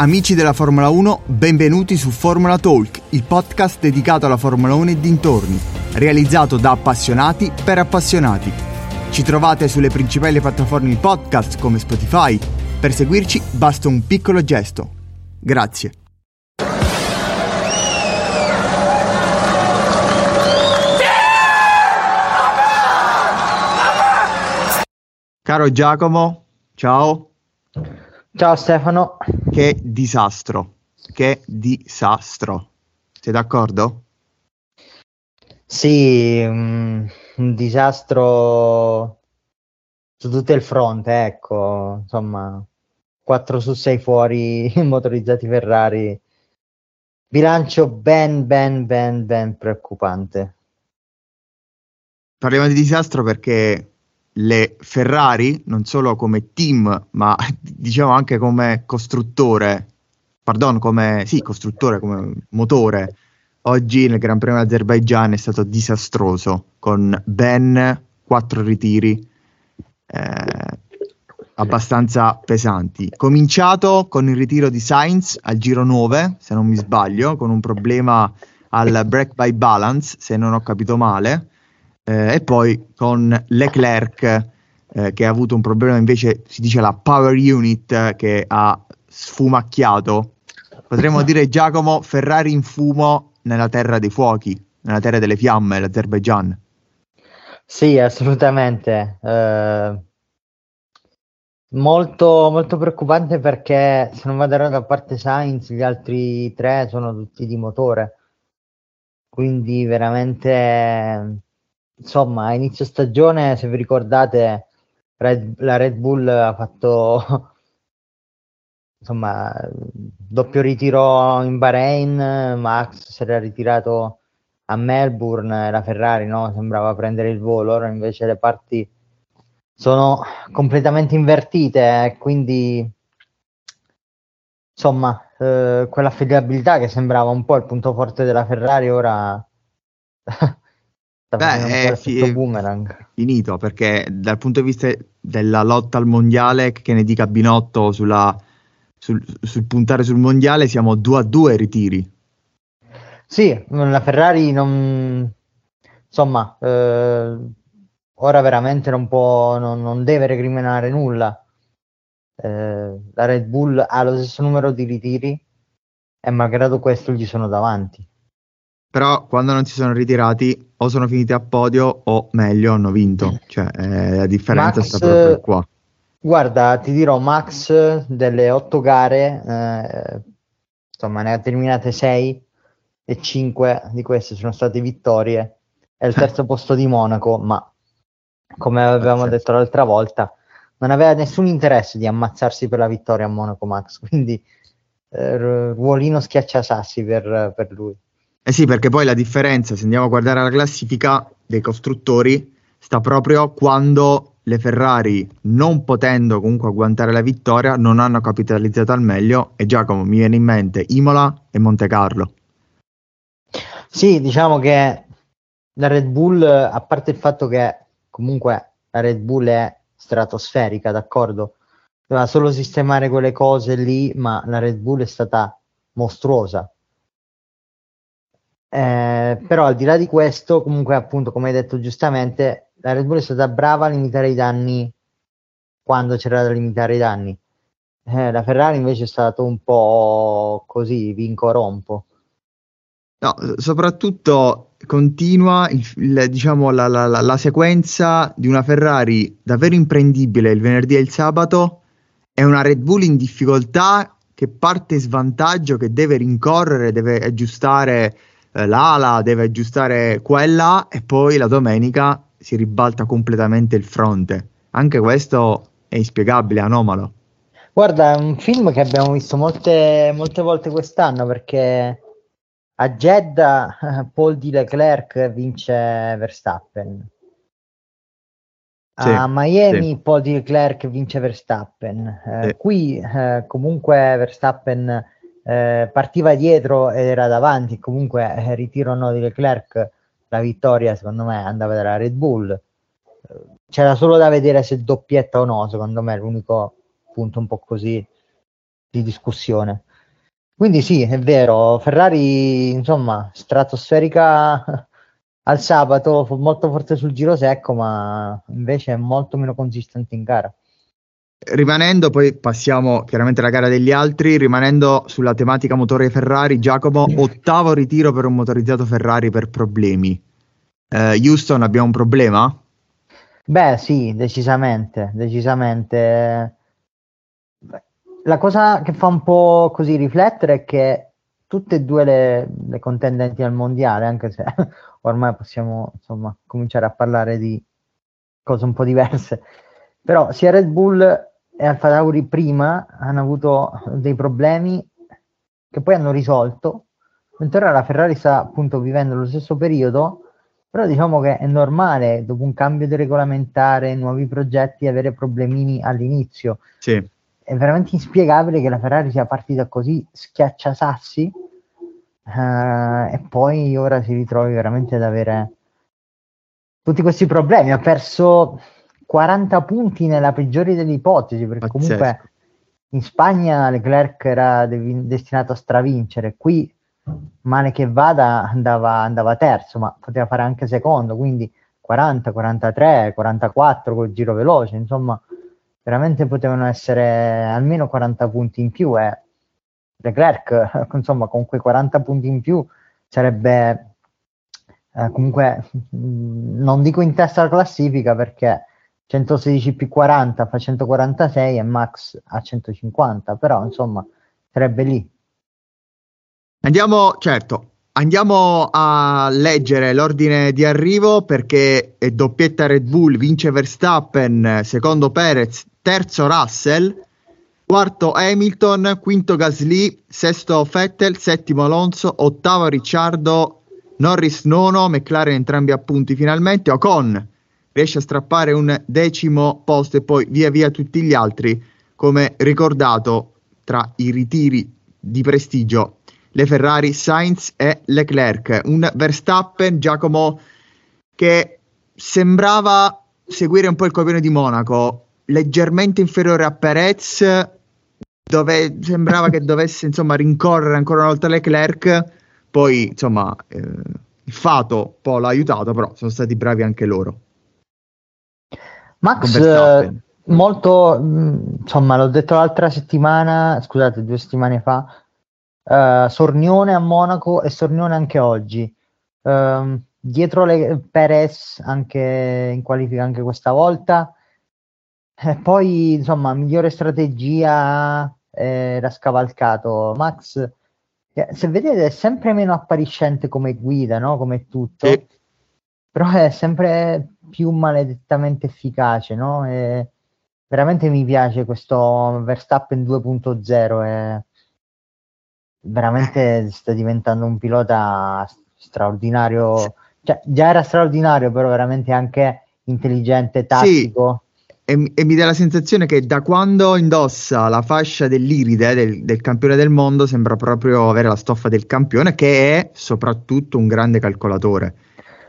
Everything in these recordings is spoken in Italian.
Amici della Formula 1, benvenuti su Formula Talk, il podcast dedicato alla Formula 1 e dintorni, realizzato da appassionati per appassionati. Ci trovate sulle principali piattaforme di podcast come Spotify. Per seguirci basta un piccolo gesto. Grazie. Caro Giacomo, ciao. Ciao Stefano. Che disastro, che disastro. Sei d'accordo? Sì, un, un disastro su tutto il fronte, ecco, insomma, 4 su 6 fuori motorizzati Ferrari. Bilancio ben, ben, ben, ben preoccupante. Parliamo di disastro perché le Ferrari, non solo come team, ma diciamo anche come costruttore, pardon, come sì, costruttore, come motore, oggi nel Gran Premio d'Azerbaigian è stato disastroso, con ben quattro ritiri eh, abbastanza pesanti. Cominciato con il ritiro di Sainz al giro 9, se non mi sbaglio, con un problema al break by balance, se non ho capito male eh, e poi con Leclerc eh, che ha avuto un problema invece si dice la power unit che ha sfumacchiato. Potremmo dire Giacomo Ferrari in fumo nella terra dei fuochi nella terra delle fiamme l'Azerbaijan. Sì assolutamente. Eh, molto, molto preoccupante perché se non vado errato a parte Sainz gli altri tre sono tutti di motore. Quindi veramente insomma, a inizio stagione, se vi ricordate, Red, la Red Bull ha fatto insomma doppio ritiro in Bahrain, Max si era ritirato a Melbourne, la Ferrari no? sembrava prendere il volo, ora invece le parti sono completamente invertite, eh, quindi insomma eh, quell'affidabilità che sembrava un po' il punto forte della Ferrari ora Beh, è fi- finito perché dal punto di vista della lotta al mondiale, che ne dica Binotto sulla, sul, sul, puntare sul mondiale, siamo 2 a 2 ritiri. Sì, la Ferrari non insomma, eh, ora veramente non può, non, non deve recriminare nulla. Eh, la Red Bull ha lo stesso numero di ritiri e malgrado questo gli sono davanti. Però quando non si sono ritirati o sono finiti a podio o meglio hanno vinto. Cioè eh, la differenza Max, sta proprio qua. Guarda, ti dirò, Max delle otto gare, eh, insomma, ne ha terminate sei e cinque di queste sono state vittorie. È il terzo posto di Monaco, ma come avevamo certo. detto l'altra volta, non aveva nessun interesse di ammazzarsi per la vittoria a Monaco Max, quindi eh, ruolino schiacciasassi per, per lui. Eh sì, perché poi la differenza, se andiamo a guardare la classifica dei costruttori, sta proprio quando le Ferrari, non potendo comunque agguantare la vittoria, non hanno capitalizzato al meglio e Giacomo mi viene in mente Imola e Monte Carlo. Sì, diciamo che la Red Bull, a parte il fatto che comunque la Red Bull è stratosferica, d'accordo? Doveva solo sistemare quelle cose lì, ma la Red Bull è stata mostruosa eh, però al di là di questo, comunque appunto, come hai detto giustamente, la Red Bull è stata brava a limitare i danni quando c'era da limitare i danni. Eh, la Ferrari invece è stato un po' così, vinco rompo. No, soprattutto continua il, il, diciamo, la, la, la, la, sequenza di una Ferrari davvero imprendibile il venerdì e il sabato e una Red Bull in difficoltà che parte svantaggio, che deve rincorrere, deve aggiustare eh, l'ala, deve aggiustare quella e poi la domenica si ribalta completamente il fronte. Anche questo è inspiegabile, anomalo. Guarda, è un film che abbiamo visto molte, molte volte quest'anno perché a Jeddah Paul di Leclerc vince Verstappen. A sì, Miami sì. Paul di Leclerc vince Verstappen. Eh, sì. Qui eh, comunque Verstappen eh, partiva dietro ed era davanti, comunque eh, ritirano di Leclerc la vittoria secondo me andava dalla Red Bull. C'era solo da vedere se doppietta o no, secondo me è l'unico punto un po' così di discussione. Quindi sì, è vero, Ferrari, insomma, stratosferica al sabato, molto forte sul giro secco, ma invece è molto meno consistente in gara. Rimanendo, poi passiamo chiaramente alla gara degli altri, rimanendo sulla tematica motore Ferrari, Giacomo, ottavo ritiro per un motorizzato Ferrari per problemi. Eh, Houston, abbiamo un problema? Beh, sì, decisamente, decisamente la cosa che fa un po' così riflettere è che tutte e due le, le contendenti al mondiale, anche se ormai possiamo insomma cominciare a parlare di cose un po' diverse, però sia Red Bull e Alfa Tauri prima hanno avuto dei problemi che poi hanno risolto, mentre ora la Ferrari sta appunto vivendo lo stesso periodo, però diciamo che è normale dopo un cambio di regolamentare, nuovi progetti, avere problemini all'inizio. Sì è veramente inspiegabile che la Ferrari sia partita così schiacciasassi uh, e poi ora si ritrovi veramente ad avere tutti questi problemi. Ha perso 40 punti nella peggiore delle ipotesi, perché Pazzesco. comunque in Spagna Leclerc era de- destinato a stravincere, qui male che vada andava, andava terzo, ma poteva fare anche secondo, quindi 40, 43, 44 col giro veloce, insomma veramente potevano essere almeno 40 punti in più e Leclerc, insomma, con quei 40 punti in più sarebbe eh, comunque, mm, non dico in testa alla classifica perché 116 più 40 fa 146 e Max a 150, però insomma sarebbe lì. Andiamo, certo, Andiamo a leggere l'ordine di arrivo perché è doppietta Red Bull, vince Verstappen, secondo Perez, terzo Russell, quarto Hamilton, quinto Gasly, sesto Vettel, settimo Alonso, ottavo Ricciardo, Norris nono, McLaren entrambi a punti finalmente, Ocon riesce a strappare un decimo posto e poi via via tutti gli altri, come ricordato tra i ritiri di prestigio le Ferrari Sainz e Leclerc. Un Verstappen, Giacomo, che sembrava seguire un po' il copione di Monaco, leggermente inferiore a Perez, dove sembrava che dovesse insomma rincorrere ancora una volta Leclerc. Poi, insomma, eh, il fato un po' l'ha aiutato, però sono stati bravi anche loro. Max, eh, molto, mm, insomma, l'ho detto l'altra settimana, scusate, due settimane fa, uh, Sornione a Monaco e Sornione anche oggi. Uh, dietro le Perez anche in qualifica anche questa volta. E poi, insomma, migliore strategia era scavalcato Max. Se vedete è sempre meno appariscente come guida, no? come tutto, sì. Però è sempre più maledettamente efficace. No? E veramente mi piace questo Verstappen 2.0. E veramente sta diventando un pilota straordinario. Cioè, già era straordinario, però veramente anche intelligente, tattico. Sì, e, e, mi dà la sensazione che da quando indossa la fascia dell'iride del, del, campione del mondo sembra proprio avere la stoffa del campione, che è soprattutto un grande calcolatore.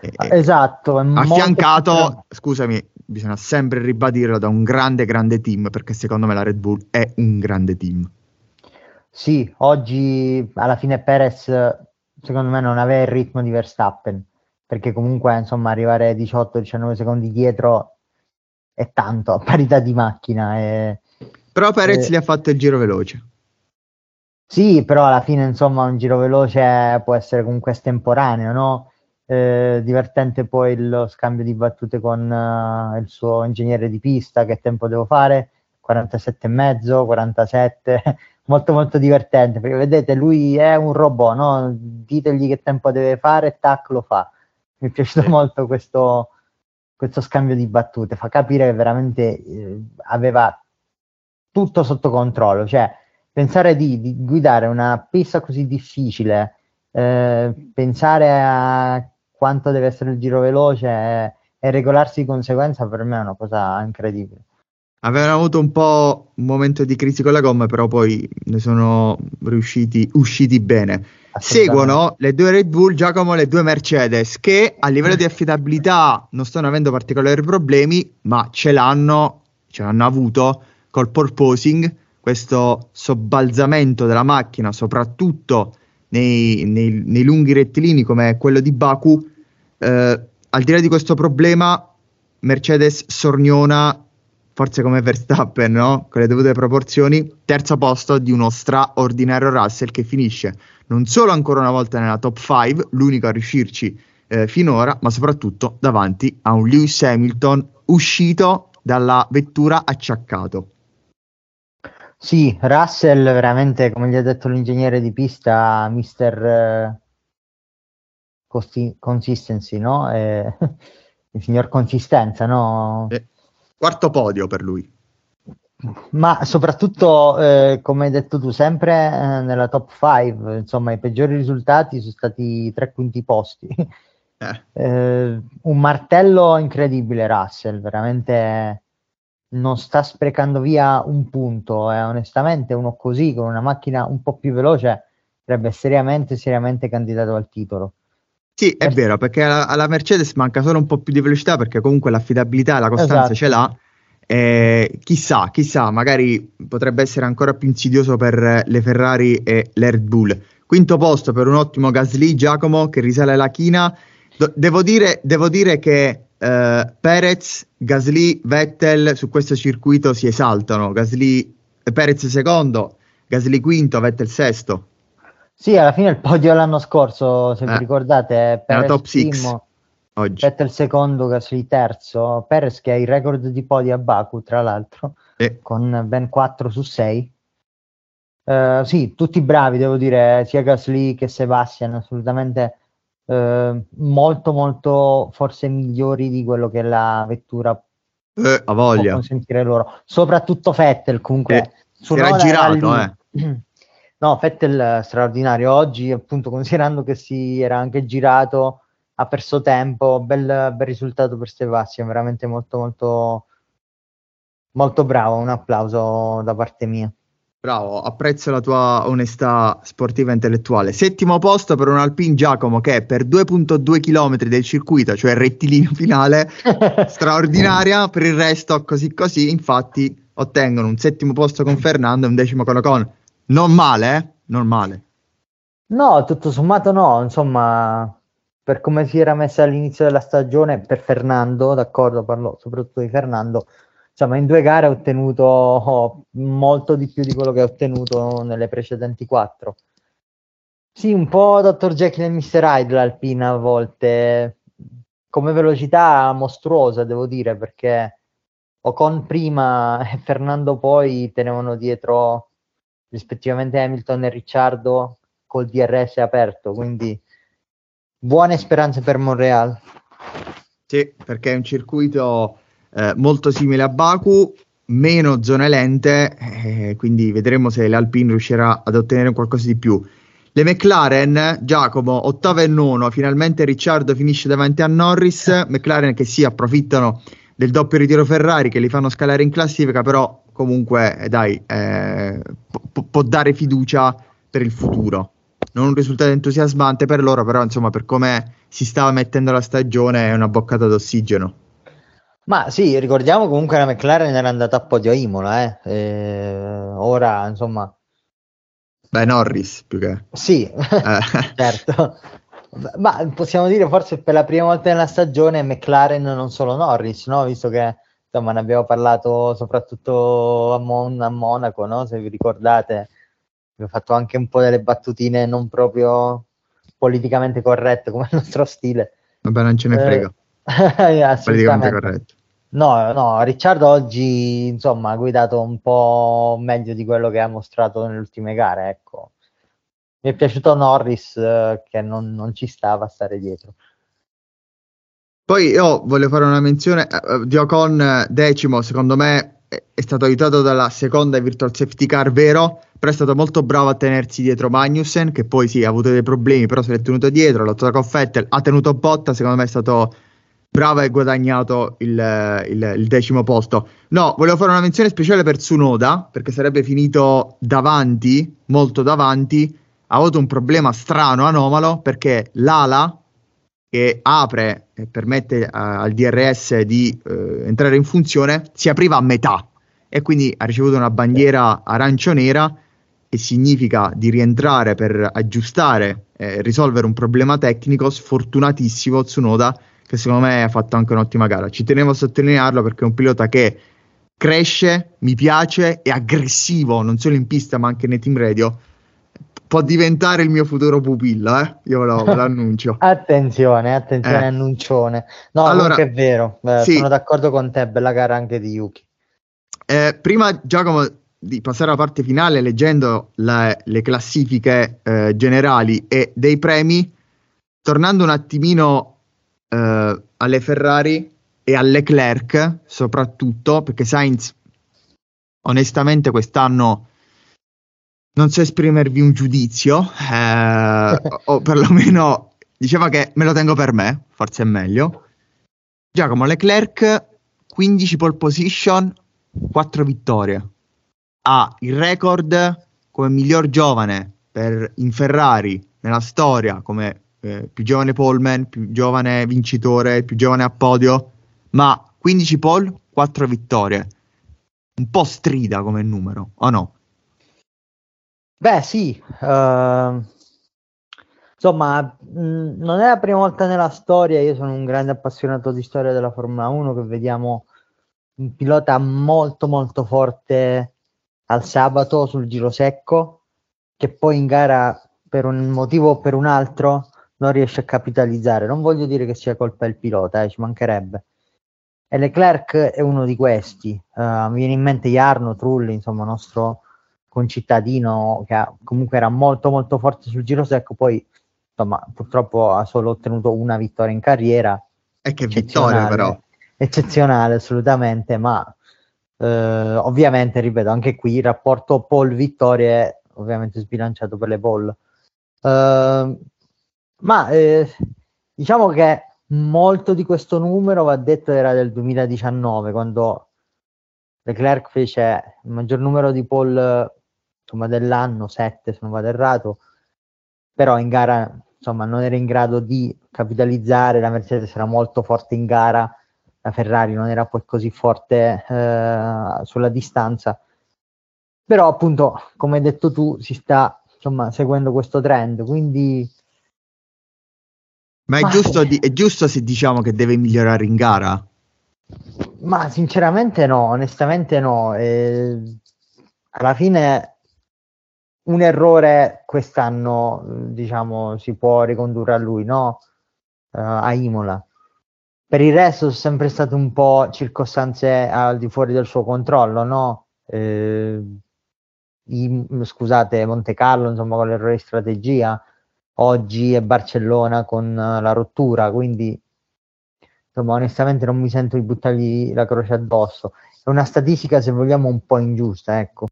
Esatto. Affiancato, molto... scusami, bisogna sempre ribadirlo da un grande, grande team, perché secondo me la Red Bull è un grande team. Sì, oggi alla fine Perez secondo me non aveva il ritmo di Verstappen, perché comunque insomma arrivare 18-19 secondi dietro è tanto a parità di macchina. E, però Perez gli ha fatto il giro veloce. Sì, però alla fine insomma un giro veloce può essere comunque estemporaneo, no? Eh, divertente poi lo scambio di battute con uh, il suo ingegnere di pista, che tempo devo fare? 47 e mezzo, 47, molto molto divertente perché vedete lui è un robot no? ditegli che tempo deve fare tac lo fa mi è piaciuto molto questo, questo scambio di battute fa capire che veramente eh, aveva tutto sotto controllo, cioè pensare di, di guidare una pista così difficile, eh, pensare a quanto deve essere il giro veloce e, e regolarsi di conseguenza per me è una cosa incredibile. Avevano avuto un po' un momento di crisi con la gomma, però poi ne sono riusciti usciti bene. Seguono le due Red Bull, Giacomo, le due Mercedes, che a livello di affidabilità non stanno avendo particolari problemi, ma ce l'hanno, ce l'hanno avuto col porposing, questo sobbalzamento della macchina, soprattutto nei, nei, nei lunghi rettilini come quello di Baku. Eh, al di là di questo problema, Mercedes sorniona forse come Verstappen, no? Con le dovute proporzioni, terzo posto di uno straordinario Russell che finisce non solo ancora una volta nella top 5, l'unico a riuscirci eh, finora, ma soprattutto davanti a un Lewis Hamilton uscito dalla vettura acciaccato. Sì, Russell veramente, come gli ha detto l'ingegnere di pista, mister eh, costi- consistency, no? Eh, il signor consistenza, no? Eh, quarto podio per lui. Ma soprattutto, eh, come hai detto tu, sempre eh, nella top 5, insomma, i peggiori risultati sono stati tre quinti posti. Eh. Eh, un martello incredibile, Russell, veramente non sta sprecando via un punto. E onestamente, uno così, con una macchina un po' più veloce, sarebbe seriamente, seriamente candidato al titolo. Sì, è vero, perché alla, alla, Mercedes manca solo un po' più di velocità, perché comunque l'affidabilità e la costanza esatto. ce l'ha eh, chissà, chissà, magari potrebbe essere ancora più insidioso per le Ferrari e le Red Bull. Quinto posto per un ottimo Gasly, Giacomo, che risale alla china. Do- devo, dire, devo, dire, che eh, Perez, Gasly, Vettel su questo circuito si esaltano. Gasly, Perez secondo, Gasly quinto, Vettel sesto. Sì, alla fine il podio l'anno scorso, se eh, vi ricordate, Perez top 6 oggi. Vettel secondo, Gasly terzo, Perez che ha il record di podi a Baku tra l'altro, eh. con ben 4 su 6. Uh, eh, sì, tutti bravi, devo dire, sia Gasly che Sebastian, assolutamente uh, molto, molto forse migliori di quello che la vettura eh, a voglia. può consentire loro. Soprattutto Vettel, comunque. Eh, si era girato, eh. No, Vettel straordinario oggi, appunto, considerando che si era anche girato ha perso tempo, bel, bel risultato per Sebastian, veramente molto molto molto bravo, un applauso da parte mia. Bravo, apprezzo la tua onestà sportiva e intellettuale. Settimo posto per un Alpine Giacomo che per 2.2 km del circuito, cioè il rettilineo finale, straordinaria, per il resto così così, infatti ottengono un settimo posto con Fernando e un decimo con Ocon. Non male, eh? Non male. No, tutto sommato no, insomma, per come si era messa all'inizio della stagione per Fernando, d'accordo, parlo soprattutto di Fernando, insomma in due gare ha ottenuto molto di più di quello che ha ottenuto nelle precedenti quattro. Sì, un po' Dr. Jekyll e Mr. Hyde l'Alpina a volte, come velocità mostruosa devo dire, perché Ocon prima e Fernando poi tenevano dietro rispettivamente Hamilton e Ricciardo col DRS aperto, quindi buone speranze per Montreal. Sì, perché è un circuito eh, molto simile a Baku, meno zone lente, eh, quindi vedremo se l'Alpine riuscirà ad ottenere qualcosa di più. Le McLaren, Giacomo, ottava e nono, finalmente Ricciardo finisce davanti a Norris, McLaren che si approfittano del doppio ritiro Ferrari che li fanno scalare in classifica, però comunque eh, dai, eh, può, può dare fiducia per il futuro non un risultato entusiasmante per loro, però insomma per come si stava mettendo la stagione è una boccata d'ossigeno. Ma sì, ricordiamo comunque la McLaren era andata a podio a Imola, eh. E ora insomma... Beh, Norris più che... Sì, eh. certo. Ma possiamo dire forse per la prima volta nella stagione McLaren non solo Norris, no? Visto che insomma ne abbiamo parlato soprattutto a, Mon- a Monaco, no? Se vi ricordate abbiamo fatto anche un po' delle battutine non proprio politicamente corrette come il nostro stile. Vabbè, non ce ne frega. Eh, politicamente corretto. No, no, Ricciardo oggi insomma ha guidato un po' meglio di quello che ha mostrato nelle ultime gare, ecco. Mi è piaciuto Norris eh, che non, non, ci stava a stare dietro. Poi io voglio fare una menzione eh, di Ocon decimo, secondo me è stato aiutato dalla seconda virtual safety car, vero, però è stato molto bravo a tenersi dietro Magnussen, che poi sì, ha avuto dei problemi, però se l'è tenuto dietro, ha lottato con Fettel, ha tenuto botta, secondo me è stato bravo e guadagnato il, il, il, decimo posto. No, volevo fare una menzione speciale per Tsunoda, perché sarebbe finito davanti, molto davanti, ha avuto un problema strano, anomalo, perché l'ala che apre e permette a, al DRS di eh, entrare in funzione si apriva a metà e quindi ha ricevuto una bandiera arancio-nera che significa di rientrare per aggiustare e risolvere un problema tecnico sfortunatissimo Tsunoda che secondo me ha fatto anche un'ottima gara. Ci tenevo a sottolinearlo perché è un pilota che cresce, mi piace, è aggressivo non solo in pista ma anche nei team radio può diventare il mio futuro pupillo, eh? io lo, lo annuncio. attenzione, attenzione, eh. annuncione. No, allora, è vero, eh, sì. sono d'accordo con te, bella gara anche di Yuki. Eh, prima, Giacomo, di passare alla parte finale, leggendo la, le classifiche eh, generali e dei premi, tornando un attimino eh, alle Ferrari e a Leclerc, soprattutto, perché Sainz, onestamente, quest'anno non so esprimervi un giudizio, eh, o perlomeno diceva che me lo tengo per me, forse è meglio. Giacomo Leclerc, 15 pole position, 4 vittorie. Ha il record come miglior giovane per, in Ferrari nella storia, come eh, più giovane poleman, più giovane vincitore, più giovane a podio, ma 15 pole, 4 vittorie. Un po' strida come numero, o no? Beh, sì, uh, insomma, mh, non è la prima volta nella storia. Io sono un grande appassionato di storia della Formula 1 che vediamo un pilota molto, molto forte al sabato sul giro secco, che poi in gara per un motivo o per un altro non riesce a capitalizzare. Non voglio dire che sia colpa del pilota, eh, ci mancherebbe. E Leclerc è uno di questi. Uh, mi viene in mente Jarno Trulli, insomma, nostro concittadino che ha, comunque era molto molto forte sul giro secco, poi insomma purtroppo ha solo ottenuto una vittoria in carriera. E che vittoria però! Eccezionale assolutamente, ma eh, ovviamente, ripeto, anche qui il rapporto Paul-vittorie è ovviamente sbilanciato per le Paul. Uh, ma eh, diciamo che molto di questo numero va detto era del 2019 quando Leclerc fece il maggior numero di pole insomma, dell'anno, 7 se non vado errato, però in gara insomma, non era in grado di capitalizzare, la Mercedes era molto forte in gara, la Ferrari non era poi così forte eh, sulla distanza, però appunto come hai detto tu si sta insomma, seguendo questo trend, quindi... Ma è, giusto, di, è giusto se diciamo che deve migliorare in gara? Ma sinceramente no, onestamente no. Eh, alla fine un errore quest'anno, diciamo, si può ricondurre a lui, no? Uh, a Imola. Per il resto sono sempre state un po' circostanze al di fuori del suo controllo, no? Eh, i, scusate, Monte Carlo, insomma, con l'errore di strategia, oggi è Barcellona con la rottura, quindi insomma, onestamente non mi sento di buttargli la croce addosso. È una statistica, se vogliamo, un po' ingiusta, ecco.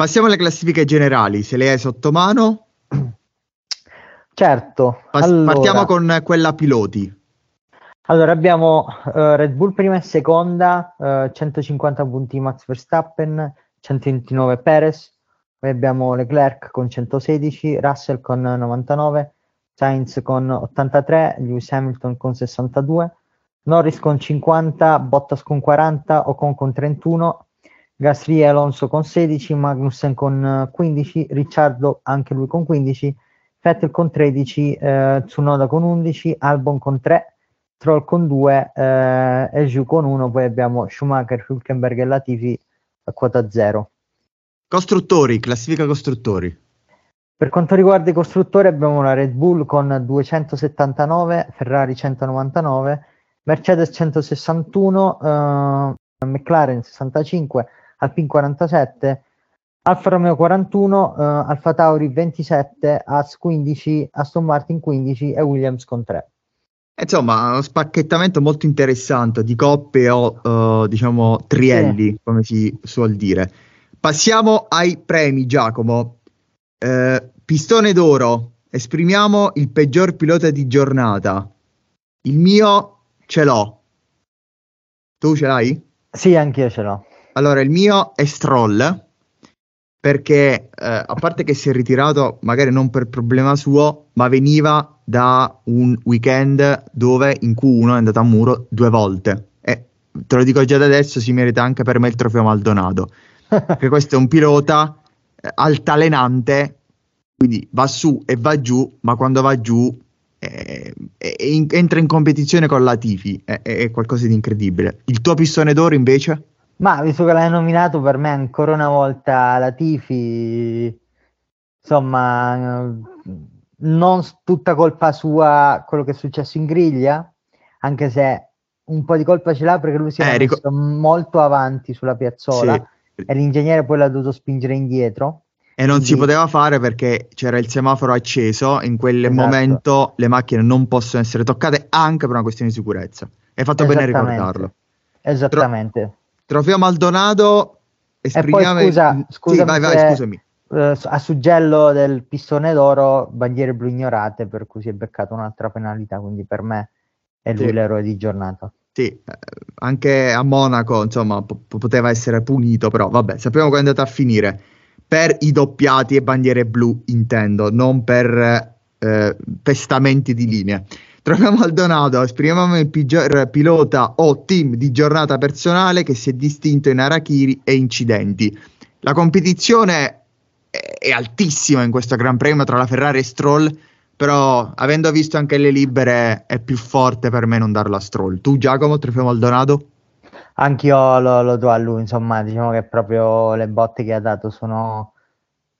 Passiamo alle classifiche generali, se le hai sotto mano. Certo. Pas- allora, partiamo con quella piloti. Allora abbiamo uh, Red Bull prima e seconda, uh, 150 punti Max Verstappen, 129 Perez, poi abbiamo Leclerc con 116, Russell con 99, Sainz con 83, Lewis Hamilton con 62, Norris con 50, Bottas con 40, Ocon con 31, Gasly e Alonso con 16, Magnussen con 15, eh, Ricciardo anche lui con 15, Vettel con 13, eh, Tsunoda con 11, Albon con 3, Troll con 2 eh, e Giù con 1, poi abbiamo Schumacher, Hülkenberg e Latifi a quota 0. Costruttori, classifica costruttori. Per quanto riguarda i costruttori abbiamo la Red Bull con 279, Ferrari 199, Mercedes 161, uh, McLaren 65, Alpine 47, Alfa Romeo 41, uh, Alfa Tauri 27, As 15, Aston Martin 15 e Williams con 3. Insomma, uno spacchettamento molto interessante di coppe o uh, diciamo trielli, sì. come si suol dire. Passiamo ai premi, Giacomo. Eh, pistone d'oro, esprimiamo il peggior pilota di giornata. Il mio ce l'ho. Tu ce l'hai? Sì, anch'io ce l'ho. Allora, il mio è Stroll perché eh, a parte che si è ritirato magari non per problema suo, ma veniva da un weekend dove in Q1 è andato a muro due volte. E te lo dico già da adesso, si merita anche per me il trofeo Maldonado. perché questo è un pilota eh, altalenante, quindi va su e va giù, ma quando va giù eh, in, entra in competizione con la Tifi, è, è qualcosa di incredibile. Il tuo pistone d'oro invece? Ma visto che l'hai nominato per me ancora una volta la Tifi, insomma, non tutta colpa sua quello che è successo in griglia, anche se un po' di colpa ce l'ha perché lui si è eh, ric- molto avanti sulla piazzola sì. e l'ingegnere poi l'ha dovuto spingere indietro. E non Quindi... si poteva fare perché c'era il semaforo acceso, in quel esatto. momento le macchine non possono essere toccate anche per una questione di sicurezza. Hai fatto bene a ricordarlo. Esattamente. Tro- Trofeo Maldonado. Esprimiamo... E poi scusa, scusami sì, vai, vai, scusami. Eh, a suggello del pistone d'oro, bandiere blu ignorate, per cui si è beccato un'altra penalità. Quindi per me è lui sì. l'eroe di giornata. Sì, eh, anche a Monaco, insomma, p- poteva essere punito, però vabbè, sappiamo come è andata a finire. Per i doppiati e bandiere blu, intendo, non per eh, pestamenti di linea. Trofeo Maldonado, esprimiamo il peggior pilota o team di giornata personale che si è distinto in Arachiri e incidenti. La competizione è altissima in questo Gran Premio tra la Ferrari e Stroll, però avendo visto anche le libere è più forte per me non darlo a Stroll. Tu Giacomo, Trofeo Maldonado? Anch'io lo, lo do a lui, insomma, diciamo che proprio le botte che ha dato sono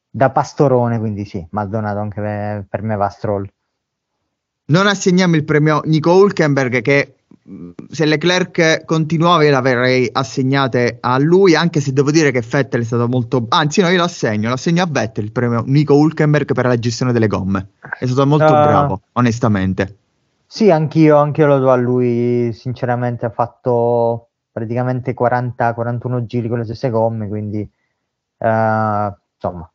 da pastorone, quindi sì, Maldonado anche per, per me va a Stroll non assegniamo il premio Nico Hulkenberg che se Leclerc continuava io l'avrei assegnate a lui anche se devo dire che Vettel è stato molto anzi no io lo assegno lo assegno a Vettel il premio Nico Hulkenberg per la gestione delle gomme. È stato molto uh, bravo onestamente. Sì anch'io, anch'io lo do a lui sinceramente ha fatto praticamente 40-41 giri con le stesse gomme quindi uh, insomma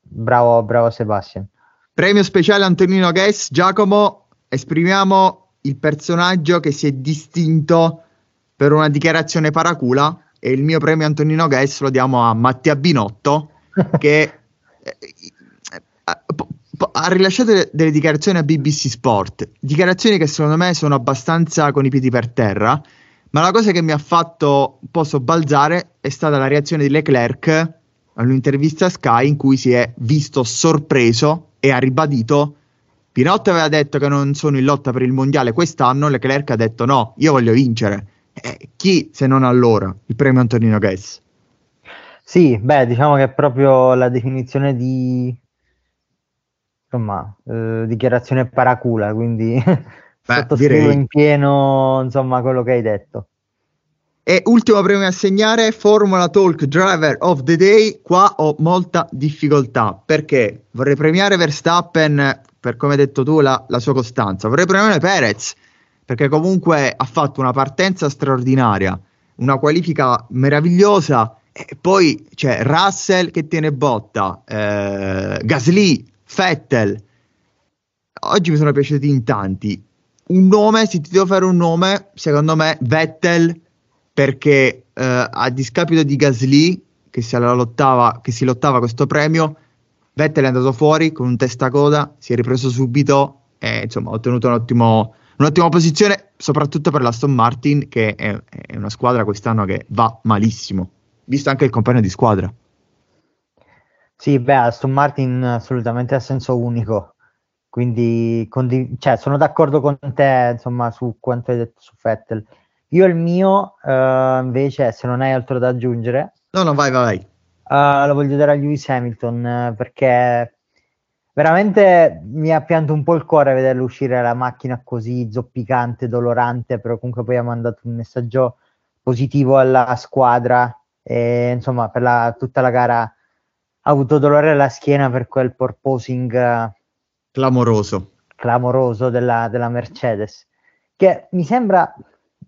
bravo, bravo Sebastian. Premio speciale Antonino Guess Giacomo esprimiamo il personaggio che si è distinto per una dichiarazione paracula e il mio premio Antonino Guess lo diamo a Mattia Binotto che eh, ha rilasciato delle dichiarazioni a BBC Sport, dichiarazioni che secondo me sono abbastanza con i piedi per terra, ma la cosa che mi ha fatto un po' sobbalzare è stata la reazione di Leclerc all'intervista a Sky in cui si è visto sorpreso e ha ribadito Pinotto aveva detto che non sono in lotta per il mondiale quest'anno, Leclerc ha detto no, io voglio vincere. Eh, chi se non allora? Il premio Antonino Guess. Sì, beh, diciamo che è proprio la definizione di insomma, eh, dichiarazione paracula, quindi sottoscrivo in pieno insomma quello che hai detto. E ultimo premio a segnare, Formula Talk Driver of the Day. Qua ho molta difficoltà perché vorrei premiare Verstappen per come hai detto tu, la, la sua costanza. Vorrei premiare Perez, perché comunque ha fatto una partenza straordinaria, una qualifica meravigliosa, e poi c'è Russell che tiene botta, eh, Gasly, Vettel. Oggi mi sono piaciuti in tanti. Un nome, se ti devo fare un nome, secondo me Vettel, perché eh, a discapito di Gasly, che si, lottava, che si lottava questo premio, Vettel è andato fuori con un testacoda, si è ripreso subito e insomma ha ottenuto un ottimo, un'ottima posizione, soprattutto per l'Aston Martin, che è, è, una squadra quest'anno che va malissimo, visto anche il compagno di squadra. Sì, beh, Aston Martin assolutamente a senso unico, quindi condiv- cioè, sono d'accordo con te insomma, su quanto hai detto su Vettel. Io il mio, uh, invece, se non hai altro da aggiungere... No, no, vai, vai, vai. Uh, lo voglio dare a Lewis Hamilton uh, perché veramente mi ha pianto un po' il cuore vederlo uscire la macchina così zoppicante, dolorante, però comunque poi ha mandato un messaggio positivo alla squadra e insomma per la, tutta la gara ha avuto dolore alla schiena per quel porposing clamoroso, clamoroso della, della Mercedes. che mi sembra,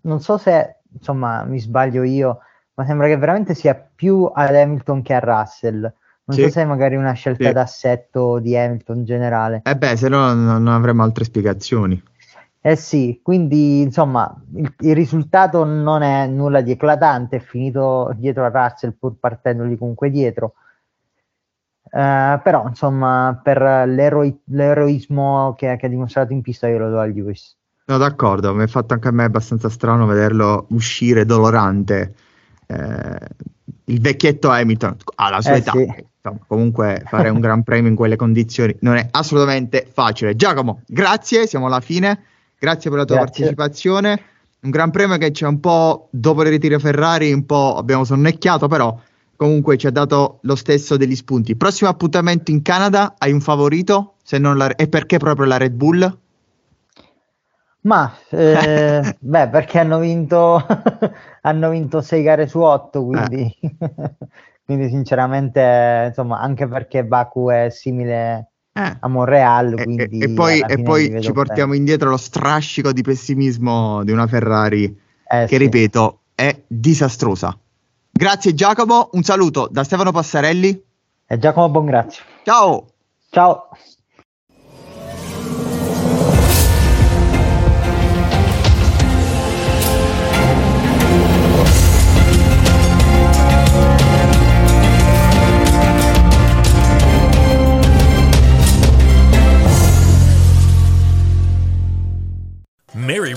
non so se insomma mi sbaglio io, ma sembra che veramente sia più ad Hamilton che a Russell. Non Sì. so se è magari una scelta Sì. d'assetto di Hamilton in generale. Eh beh, se no non, avremo altre spiegazioni. Eh sì, quindi insomma il, il risultato non è nulla di eclatante, è finito dietro a Russell pur partendogli comunque dietro. Eh, però insomma per l'eroi- l'eroismo che, che ha dimostrato in pista io lo do a Lewis. No, d'accordo, mi è fatto anche a me abbastanza strano vederlo uscire dolorante. Eh, il vecchietto Hamilton alla sua Eh, età, sì. insomma, comunque fare un gran premio in quelle condizioni non è assolutamente facile. Giacomo, grazie, siamo alla fine. Grazie per la tua Grazie. partecipazione. Un gran premio che c'è un po' dopo il ritiro Ferrari, un po' abbiamo sonnecchiato, però comunque ci ha dato lo stesso degli spunti. Prossimo appuntamento in Canada, hai un favorito? Se non la- e perché proprio la Red Bull? Ma eh, beh, perché hanno vinto hanno vinto 6 gare su 8, quindi, quindi sinceramente, insomma, anche perché Baku è simile Eh. a Montreal, E, e- poi, e poi ci portiamo bene. indietro lo strascico di pessimismo di una Ferrari Eh, che, sì. ripeto, è disastrosa. Grazie Giacomo, un saluto da Stefano Passarelli. E Giacomo Bongrazio. Ciao! Ciao.